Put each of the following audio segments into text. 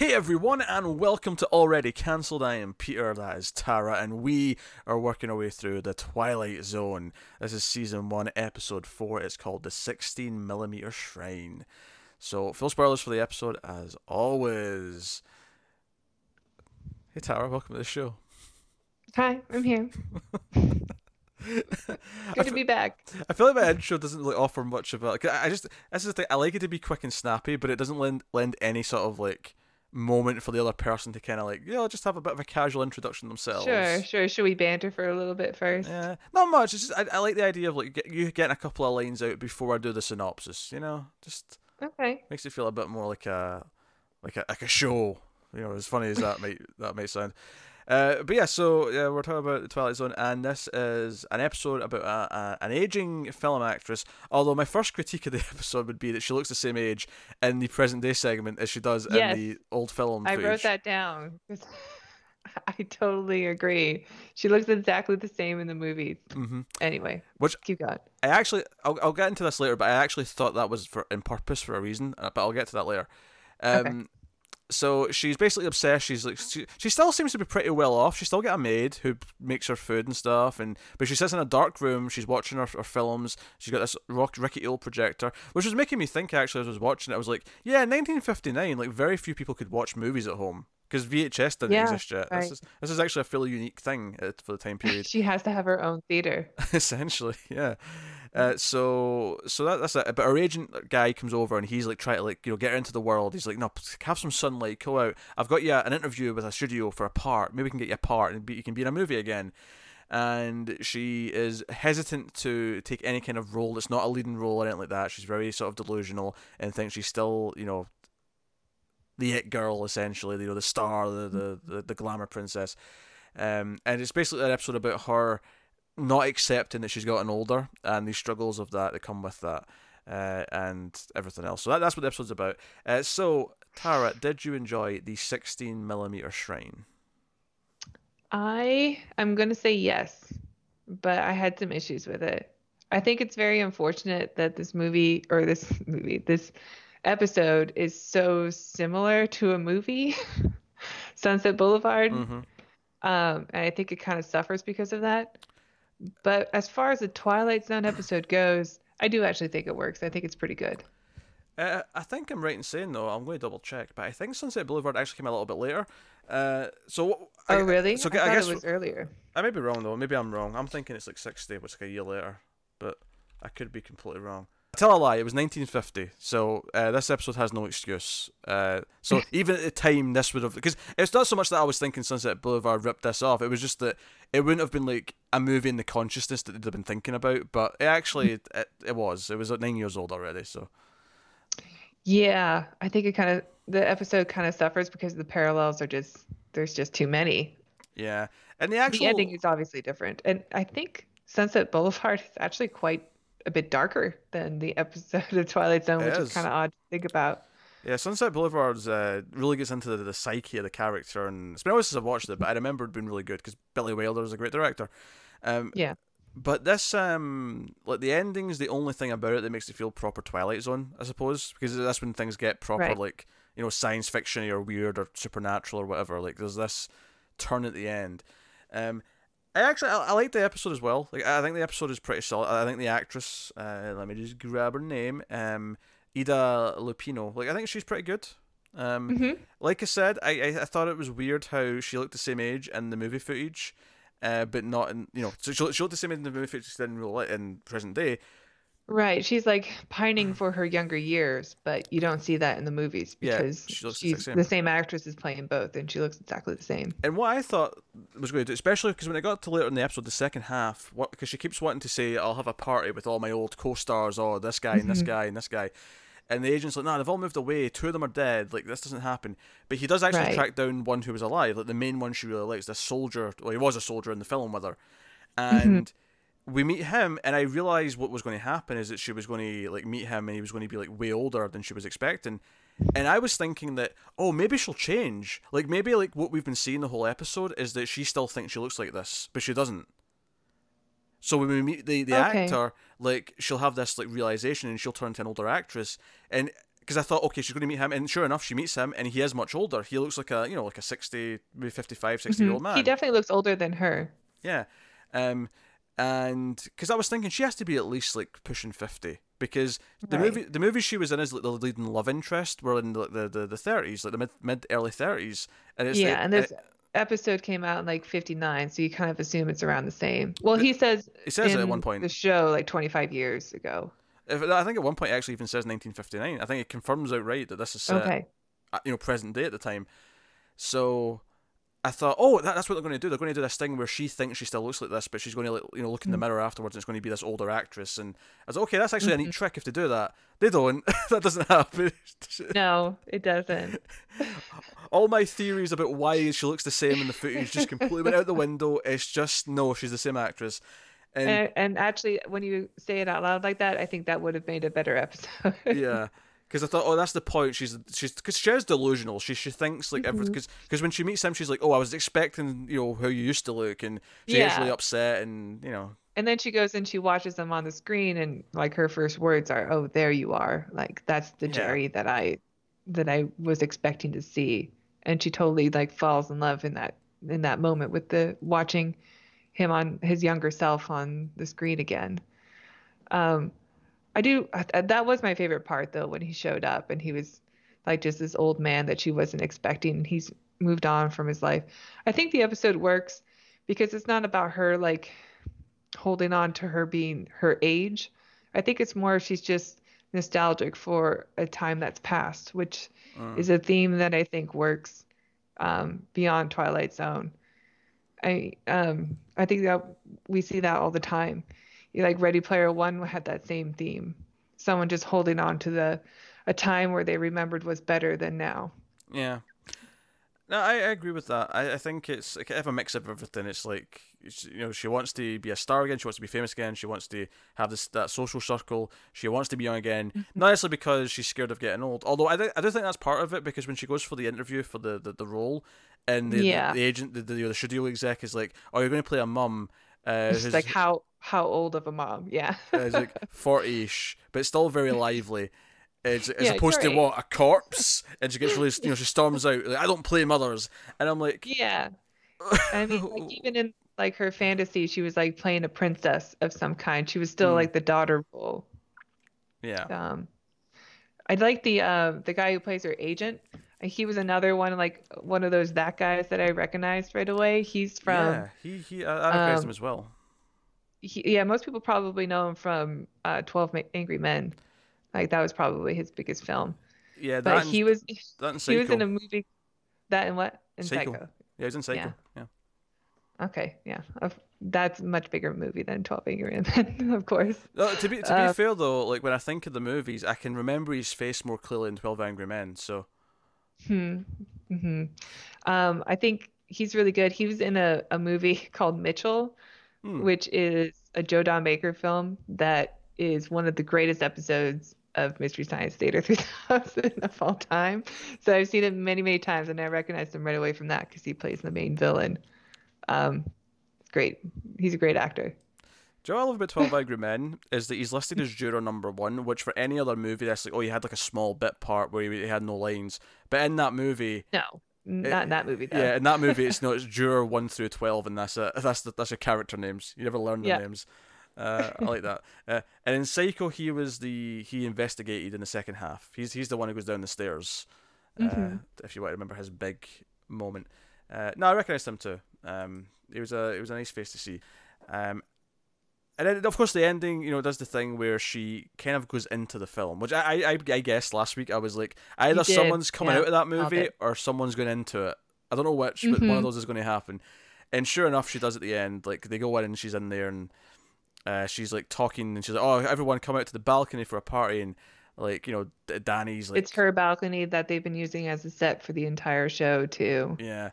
Hey everyone, and welcome to Already Cancelled. I am Peter, that is Tara, and we are working our way through the Twilight Zone. This is season 1, episode 4. It's called The 16mm Shrine. So, full spoilers for the episode, as always. Hey Tara, welcome to the show. Hi, I'm here. Good to be back. I feel like my intro doesn't really offer much of a. Like, I just this is the thing. I like it to be quick and snappy, but it doesn't lend lend any sort of like moment for the other person to kind of like, you know, just have a bit of a casual introduction themselves. Sure, sure. Should we banter for a little bit first? Yeah, not much. It's just I, I like the idea of like get, you getting a couple of lines out before I do the synopsis. You know, just Okay. makes it feel a bit more like a like a like a show. You know, as funny as that might that might sound. Uh, but yeah, so yeah, we're talking about the Twilight Zone, and this is an episode about a, a, an aging film actress. Although my first critique of the episode would be that she looks the same age in the present day segment as she does Yes. in the old film. I footage. wrote that down. I totally agree. She looks exactly the same in the movies. hmm Anyway, Which keep going. I actually, I'll, I'll get into this later, but I actually thought that was for in purpose for a reason. uh, But I'll get to that later. Um, Okay. So she's basically obsessed. She's like, she, she still seems to be pretty well off. She's still got a maid who makes her food and stuff, and but she sits in a dark room. She's watching her, her films. She's got this rock, rickety old projector, which was making me think actually as I was watching it. I was like, yeah, 1959. Like very few people could watch movies at home because VHS didn't Yeah, exist yet. right. This is this is actually a fairly unique thing uh, for the time period. She has to have her own theater. essentially yeah uh, so so that, that's it. But our agent guy comes over and he's like trying to like you know get her into the world. He's like no have some sunlight. Go out. I've got you an interview with a studio for a part. Maybe we can get you a part and be, you can be in a movie again. And she is hesitant to take any kind of role. It's not a leading role or anything like that. She's very sort of delusional and thinks she's still you know the it girl essentially you know the star the the, the, the glamour princess. Um, and it's basically an episode about her not accepting that she's gotten older and the struggles of that that come with that uh, and everything else. So that, that's what the episode's about. Uh, so, Tara, did you enjoy the 16 millimeter shrine? I am going to say yes, but I had some issues with it. I think it's very unfortunate that this movie or this movie, this episode is so similar to a movie, Sunset Boulevard. Mm-hmm. Um, and I think it kind of suffers because of that. But as far as the Twilight Zone episode goes, I do actually think it works. I think it's pretty good. Uh, I think I'm right in saying though. I'm going to double check, but I think Sunset Boulevard actually came a little bit later. Uh, so I- Oh, really? So I I guess it was earlier. I may be wrong though. Maybe I'm wrong. I'm thinking it's like 60, which is like a year later, but I could be completely wrong. Tell a lie. It was 1950. So uh, this episode has no excuse. Uh, so even at the time, this would have because it's not so much that I was thinking Sunset Boulevard ripped this off. It was just that it wouldn't have been like a movie in the consciousness that they'd have been thinking about. But it actually mm. it, it was. It was like nine years old already. So Yeah, I think it kind of the episode kind of suffers because the parallels are just there's just too many. yeah, and the actual The ending is obviously different, and I think Sunset Boulevard is actually quite a bit darker than the episode of Twilight Zone, It which is. is kind of odd to think about. Yeah, Sunset Boulevard's uh, really gets into the, the psyche of the character, and it's been a while since I've watched it, but I remember it being really good because Billy Wilder is a great director. Um, Yeah. But this, um, like the ending is the only thing about it that makes it feel proper Twilight Zone, I suppose, because that's when things get proper, Right. like you know, science fiction or weird or supernatural or whatever. Like there's this turn at the end. Um, I actually I, I like the episode as well. Like I think the episode is pretty solid. I think the actress, uh, let me just grab her name, um, Ida Lupino. Like I think she's pretty good. Um, hmm like I said, I, I I thought it was weird how she looked the same age in the movie footage, uh, but not in you know. So she, she looked the same age in the movie footage she did in real life in present day. Right. She's like pining for her younger years, but you don't see that in the movies Yeah, because she looks the she's same. the same actress is playing both, and she looks exactly the same. And what I thought was going to do, especially because when it got to later in the episode, the second half, what because she keeps wanting to say, "I'll have a party with all my old co-stars, or this guy and this Mhm. guy and this guy," and the agent's like, "No, they've all moved away. Two of them are dead. Like this doesn't happen." But he does actually Right. track down one who was alive, like the main one she really likes, this soldier. Well, he was a soldier in the film with her, mm-hmm. and. We meet him, and I realized what was going to happen is that she was going to like meet him, and he was going to be like way older than she was expecting. And I was thinking that, oh, maybe she'll change. Like maybe like what we've been seeing the whole episode is that she still thinks she looks like this, but she doesn't. So when we meet the, the Okay. actor, like she'll have this like realization and she'll turn into an older actress. And because I thought, okay, she's going to meet him, and sure enough, she meets him, and he is much older. He looks like a, you know, like a 60, maybe 55, 60 year old man. Mm-hmm. He definitely looks older than her. Yeah. Um, and because I was thinking she has to be at least like pushing 50 because the Right. movie the movie she was in is like the leading love interest were in the the, the, 30s like the mid mid early 30s and it's yeah, it- and this it, episode came out in like 59, so you kind of assume it's around the same. Well, he says it says it at one point the show like 25 years ago. If- I think at one point it actually even says 1959 I think it confirms outright that this is set Okay. you know present day at the time so I thought, oh, that, that's what they're going to do. They're going to do this thing where she thinks she still looks like this, but she's going to, you know, look in the Mm. mirror afterwards, and it's going to be this older actress. And I was like, okay, that's actually a Mm-hmm. neat trick if they do that. They don't. that doesn't happen. No, it doesn't. All my theories about why she looks the same in the footage just completely went out the window. It's just no, she's the same actress. And And, and actually, when you say it out loud like that, I think that would have made a better episode. yeah because i thought oh that's the point she's she's because she is delusional she she thinks like Mm-hmm. everything because when she meets him she's like oh i was expecting you know how you used to look and she gets Yeah. really upset and you know And then she goes and she watches them on the screen, and like her first words are, "Oh, there you are! Like that's the Yeah. Jerry that I that I was expecting to see." And she totally like falls in love in that in that moment with the watching him on his younger self on the screen again. Um, I do. That was my favorite part though when he showed up and he was like just this old man that she wasn't expecting. He's moved on from his life. I think the episode works because it's not about her like holding on to her being her age. I think it's more she's just nostalgic for a time that's passed, which Mm. is a theme that I think works um, beyond Twilight Zone. I um I think that we see that all the time. Like Ready Player One had that same theme. Someone just holding on to the a time where they remembered was better than now. yeah no i, I agree with that I, I think it's like, kind of a mix of everything it's like it's, you know she wants to be a star again she wants to be famous again she wants to have this that social circle she wants to be young again not necessarily because she's scared of getting old although i, do, I do think that's part of it because when she goes for the interview for the, the, the role and the, Yeah. the, agent the, the, the studio exec is like oh you're going to play a mum uh, It's who's- like how how old of a mom? Yeah. uh, it's like 40ish, but still very lively. As, as Yeah, opposed to what a corpse, and she gets really, you know, she storms out. Like, I don't play mothers, and I'm like, Yeah. I mean, like even in like her fantasy, she was like playing a princess of some kind. She was still Mm. like the daughter role. yeah, Um, I like the uh, the guy who plays her agent. Uh, He was another one, like one of those that guys that I recognized right away. He's from yeah. He, he, I, I recognize um, him as well. He, yeah, most people probably know him from uh, Twelve Angry Men. Like that was probably his biggest film. Yeah, that But and, he was he was in a movie that and what in Psycho. Psycho. Yeah, he was in Psycho. Yeah. Okay, yeah, that's a much bigger movie than Twelve Angry Men, of course. No, to be to be Uh, fair though, like when I think of the movies, I can remember his face more clearly in Twelve Angry Men. So Hmm. hmm Um, I think he's really good. He was in a, a movie called Mitchell, Hmm. which is a Joe Don Baker film that is one of the greatest episodes of Mystery Science Theater 3000 of all time. So I've seen it many, many times, and I recognized him right away from that because he plays the main villain. Um, it's great. He's a great actor. Do you know what I love about Twelve Angry Men is that he's listed as juror number one, which for any other movie that's like, oh, you had like a small bit part where he had no lines, but in that movie, No, not in that movie though. yeah, in that movie, it's no, it's juror one through twelve, and that's it. That's the, that's your character names. You never learn the Yeah. names. Uh, I like that. Uh, and in Psycho, he was the he investigated in the second half. He's he's the one who goes down the stairs. Uh, Mhm. if you want to remember his big moment. Uh, no, I recognised him too. Um, it was a it was a nice face to see. Um, and then of course the ending, you know, does the thing where she kind of goes into the film, which I I, I guessed last week. I was like, either did, someone's coming yeah, out of that movie or someone's going into it. I don't know which, but one of Mhm. those is going to happen. And sure enough, she does at the end. Like they go in and she's in there and uh, she's like talking and she's like, "Oh, everyone come out to the balcony for a party." And like you know, D- Danny's like, It's her balcony that they've been using as a set for the entire show too. Yeah.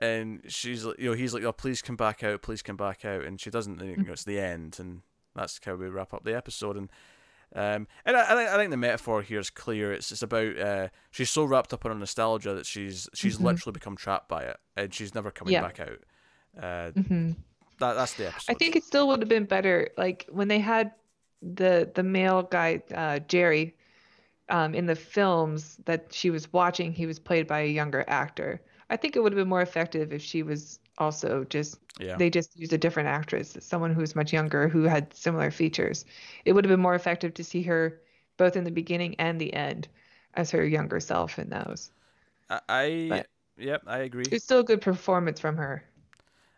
And she's like, you know, he's like, oh, please come back out, please come back out. And she doesn't, you know, it's the end. And that's how we wrap up the episode. And, um, and I, I, think, I think the metaphor here is clear. It's, it's about, uh, she's so wrapped up in her nostalgia that she's, she's Mhm. literally become trapped by it and she's never coming Yeah. back out. Uh, hmm that, that's the episode. I think it still would have been better, like when they had the the male guy, uh, Jerry. um, in the films that she was watching, he was played by a younger actor. I think it would have been more effective if she was also just Yeah. they just used a different actress, someone who was much younger who had similar features. It would have been more effective to see her both in the beginning and the end as her younger self in those. I, But- yep, I agree. It's still a good performance from her.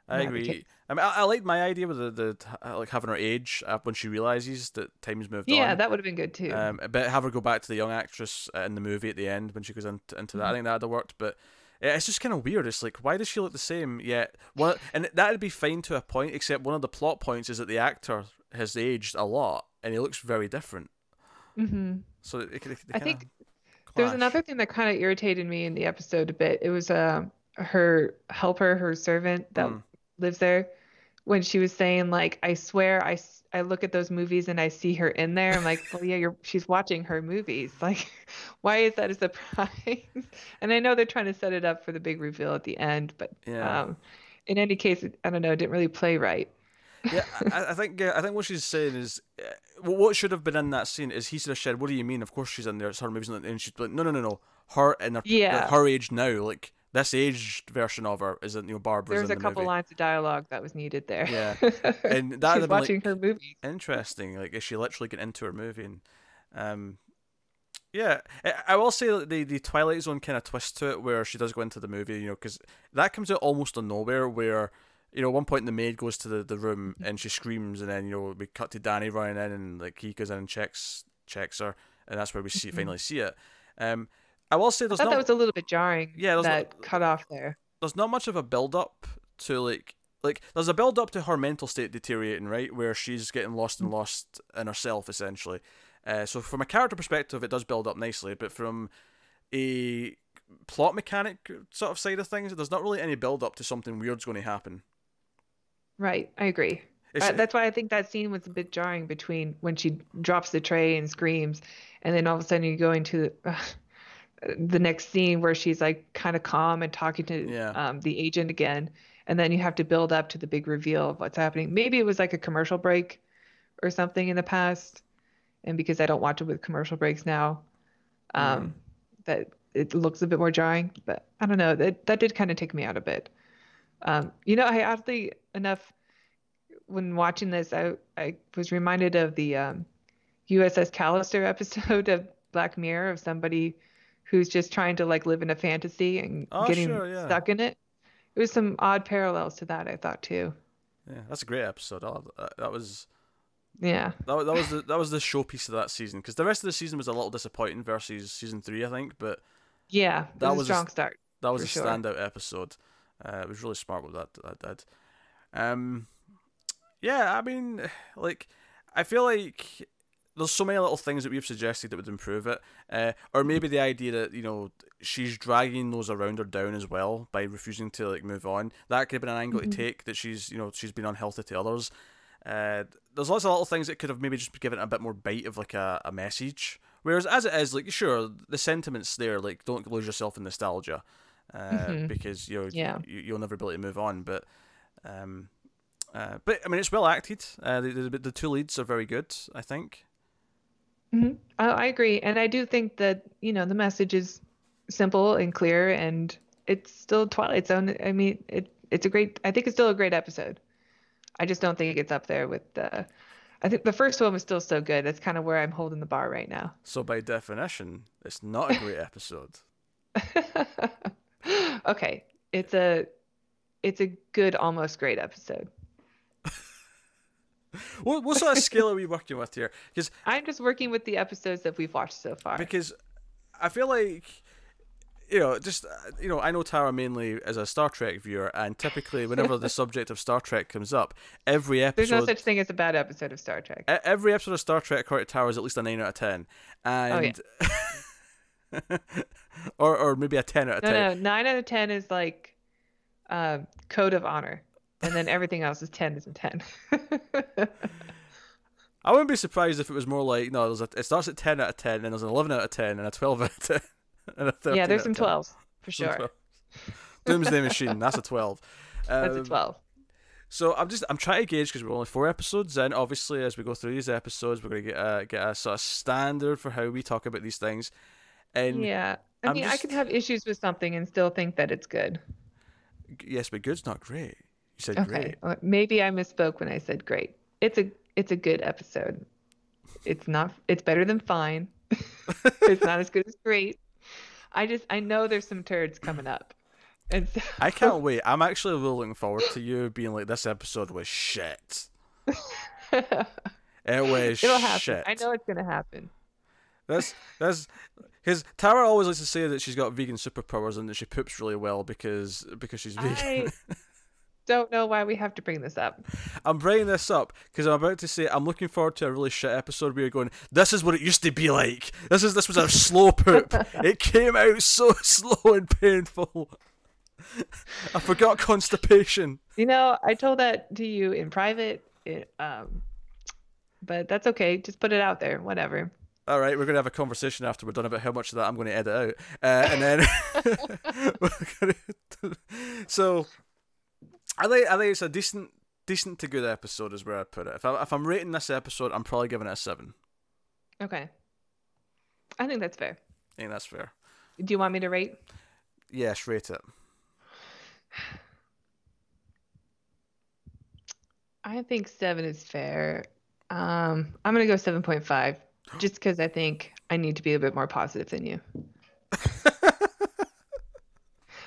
I agree. I mean, I, I like my idea with the, the uh, like having her age uh, when she realizes that time's moved on. Yeah, that would have been good too. Um, but have her go back to the young actress uh, in the movie at the end when she goes into, into that. I think that'd have worked. But yeah, it's just kind of weird. It's like, why does she look the same yet? One, and that'd be fine to a point, except one of the plot points is that the actor has aged a lot and he looks very different. hmm So it, it, it I think There's clash. another thing that kind of irritated me in the episode a bit. It was uh, her helper, her servant that Mm. lives there, when she was saying like, "I swear, i i look at those movies and I see her in there." I'm like, "Well, yeah, you're she's watching her movies. Like, why is that a surprise?" And I know they're trying to set it up for the big reveal at the end, but Yeah. um, in any case, I don't know, it didn't really play right. yeah, I, I think uh, I think what she's saying is uh, what should have been in that scene is he should have said, "What do you mean? Of course she's in there. It's her movies." And she's like, "No, no, no, no. Her in her Yeah. her age now, like this aged version of her isn't you know Barbara's There was in a the couple movie." lines of dialogue that was needed there. Yeah. And that she's been, like- her movies. Interesting. Like, is she literally getting into her movie? And um, yeah, I, I will say that the the Twilight Zone kind of twist to it, where she does go into the movie, you know, because that comes out almost of nowhere. Where you know, at one point the maid goes to the, the room and she screams, and then you know we cut to Danny running in, and like he goes in and checks checks her, and that's where we see finally see it. Um, I will say I thought not that was a little bit jarring. Yeah, there's that not- cut off there. there's not much of a build up to like like there's a build up to her mental state deteriorating, right? Where she's getting lost and lost in herself essentially. Uh, so from a character perspective, it does build up nicely, but from a plot mechanic sort of side of things, there's not really any build up to something weird's going to happen. Right, I agree. Uh, that's why I think that scene was a bit jarring between when she drops the tray and screams, and then all of a sudden you go into uh, the next scene where she's like kind of calm and talking to Yeah. um, the agent again, and then you have to build up to the big reveal of what's happening. Maybe it was like a commercial break or something in the past, and because I don't watch it with commercial breaks now, um, that it looks a bit more jarring. But I don't know. That that did kind of take me out a bit. Um, you know, I oddly enough, when watching this, I I was reminded of the um, USS Callister episode of Black Mirror of somebody who's just trying to like live in a fantasy and Oh, getting sure, yeah. stuck in it. There was some odd parallels to that, I thought too. Yeah, that's a great episode. I'll, uh, that was Yeah. that, that was the that was the showpiece of that season because the rest of the season was a little disappointing versus season three, I think. But Yeah. That was a a strong s- start. that was a sure. standout episode. Uh, it was really smart what that that did. Um, yeah, I mean, like, I feel like there's so many little things that we've suggested that would improve it, uh, or maybe the idea that you know she's dragging those around her down as well by refusing to like move on. That could have been an angle Mhm. to take that she's you know she's been unhealthy to others. Uh, there's lots of little things that could have maybe just given it a bit more bite of like a, a message. Whereas as it is, like sure, the sentiments there, like don't lose yourself in nostalgia, uh, Mhm. because you know Yeah. you, you'll never be able to move on. But, um, uh, but I mean it's well acted. Uh, the, the the two leads are very good. I think. Hmm I, I agree, and I do think that you know the message is simple and clear, and it's still Twilight Zone. I mean, it it's a great. I think it's still a great episode. I just don't think it gets up there with the. I think the first one was still so good. That's kind of where I'm holding the bar right now. So by definition, it's not a great episode. okay, it's a it's a good, almost great episode. What what sort of scale are we working with here? Because I'm just working with the episodes that we've watched so far. because I feel like you know just you know I know Tara mainly as a Star Trek viewer, and typically whenever the subject of Star Trek comes up, every episode There's no such thing as a bad episode of Star Trek. Every episode of Star Trek according to Tara, is at least a nine out of ten, and or or maybe a ten out of No, ten. no, nine out of ten is like uh, code of honor, and then everything else is ten is a ten. I wouldn't be surprised if it was more like no, there's a, it starts at ten out of ten, and there's an eleven out of ten, and a twelve out of ten, and a thirteen. yeah, there's some 10. twelves for Some sure. 12. Doomsday Machine, that's a twelve. That's a Um, twelve. So I'm just I'm trying to gauge because we're only four episodes in. Obviously, as we go through these episodes, we're gonna get a get a sort of standard for how we talk about these things. And Yeah. I mean, I just- can have issues with something and still think that it's good. yes, but good's not great. Said Okay. great. Maybe I misspoke when I said great. It's a it's a good episode. It's not it's better than fine. it's not as good as great. I just I know there's some turds coming up. And so I can't wait. I'm actually really looking forward to you being like, this episode was shit. It was it'll happen. shit. I know it's gonna happen. That's that's because Tara always likes to say that she's got vegan superpowers and that she poops really well because because she's vegan. I don't know why we have to bring this up. I'm bringing this up because I'm about to say I'm looking forward to a really shit episode where you're going, this is what it used to be like. This is this was a slow poop. It came out so slow and painful. I forgot constipation. You know, I told that to you in private. It, um, but that's okay. Just put it out there. Whatever. All right, we're gonna have a conversation after we're done about how much of that I'm going to edit out, uh, and then we're gonna- so I think I think it's a decent decent to good episode is where I put it. If I if I'm rating this episode, I'm probably giving it a seven. Okay. I think that's fair. I think that's fair. Do you want me to rate? Yes, rate it. I think seven is fair. Um, I'm gonna go seven point five, just because I think I need to be a bit more positive than you.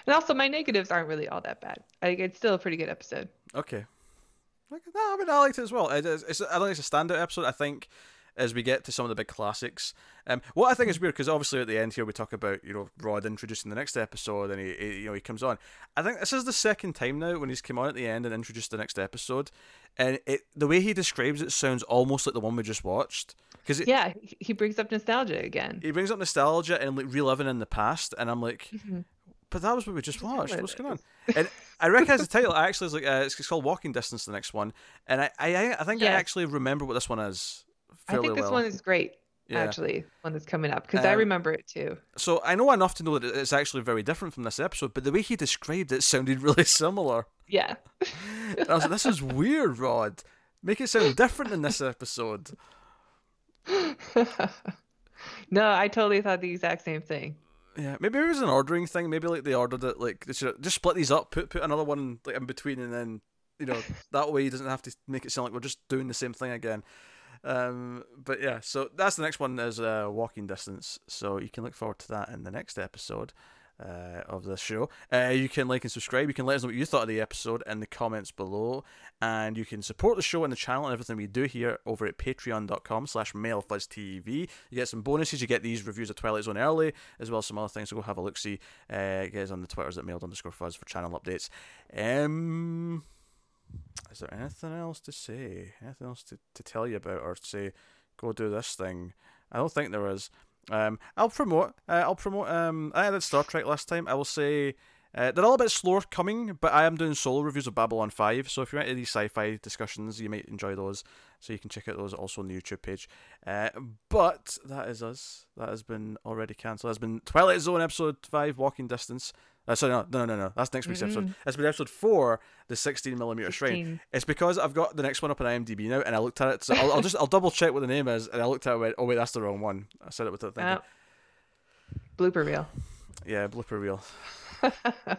And also, my negatives aren't really all that bad. Like, it's still a pretty good episode. Okay. No, I mean I liked it as well. It is, it's, I think it's a standout episode. I think as we get to some of the big classics, um, what I think is weird because obviously at the end here we talk about you know Rod introducing the next episode and he, he you know he comes on. I think this is the second time now when he's come on at the end and introduced the next episode, and it the way he describes it sounds almost like the one we just watched because Yeah, he- brings up nostalgia again. he brings up nostalgia and like reliving in the past, and I'm like, Mhm. But that was what we just watched. What's going on? And I recognize the title. I actually was like, uh, it's, called Walking Distance. The next one, and I I, I think I actually remember what this one is I think this well. one is great, yeah. actually, one that's coming up, because I Um, remember it too. So I know enough to know that it's actually very different from this episode, but the way he described it sounded really similar. Yeah. And I was like, this is weird, Rod. Make it sound different in this episode. no, I totally thought the exact same thing. Yeah, maybe it was an ordering thing. Maybe like they ordered it like they should just split these up, put put another one like in between, and then you know that way he doesn't have to make it sound like we're just doing the same thing again. Um, but yeah, so that's the next one is uh, walking distance. So you can look forward to that in the next episode uh, of the show. Uh, you can like and subscribe. You can let us know what you thought of the episode in the comments below, and you can support the show and the channel and everything we do here over at Patreon.com/slash MailFuzzTV. You get some bonuses. You get these reviews of Twilight Zone early, as well as some other things. So go have a look. See, uh, us on the Twitters at mailed underscore fuzz for channel updates. Um. Is there anything else to say? Anything else to, to tell you about or say, go do this thing? I don't think there is. Um, I'll promote. Uh, I'll promote. Um, I did Star Trek last time. I will say uh, they're all a bit slower coming, but I am doing solo reviews of Babylon Five. So if you're into these sci-fi discussions, you might enjoy those. So you can check out those also on the YouTube page. Uh, but that is us. That has been already cancelled. That's been Twilight Zone episode five, Walking Distance. Uh, sorry, no, no, no, no. That's next week's episode. That's been episode four, the 16 millimeter shrine. It's because I've got the next one up on IMDb now, and I looked at it. So I'll, I'll just I'll double check what the name is, and I looked at it. And went, oh wait, that's the wrong one. I said it without thinking. Uh, blooper reel. Yeah, blooper reel.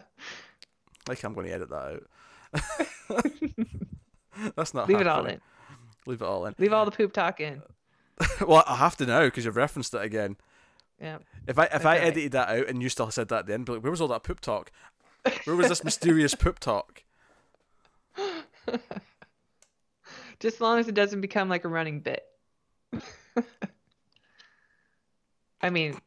Like I'm going to edit that out. that's not. Leave it all in. Leave it all in. Leave all the poop talk in. well, I have to now because you've referenced it again. Yeah. If I if That's I edited that out and you still said that, then be like, where was all that poop talk? Where was this mysterious poop talk? Just as long as it doesn't become like a running bit. I mean,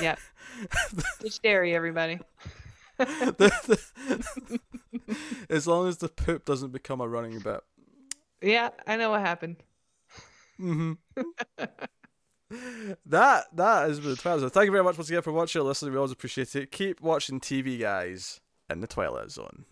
yeah. Ditch dairy, everybody. The- the- as long as the poop doesn't become a running bit. Yeah, I know what happened. Hmm that that been the Twilight Zone. Thank you very much once again for watching or listening. We always appreciate it. Keep watching TV, guys, in the Twilight Zone.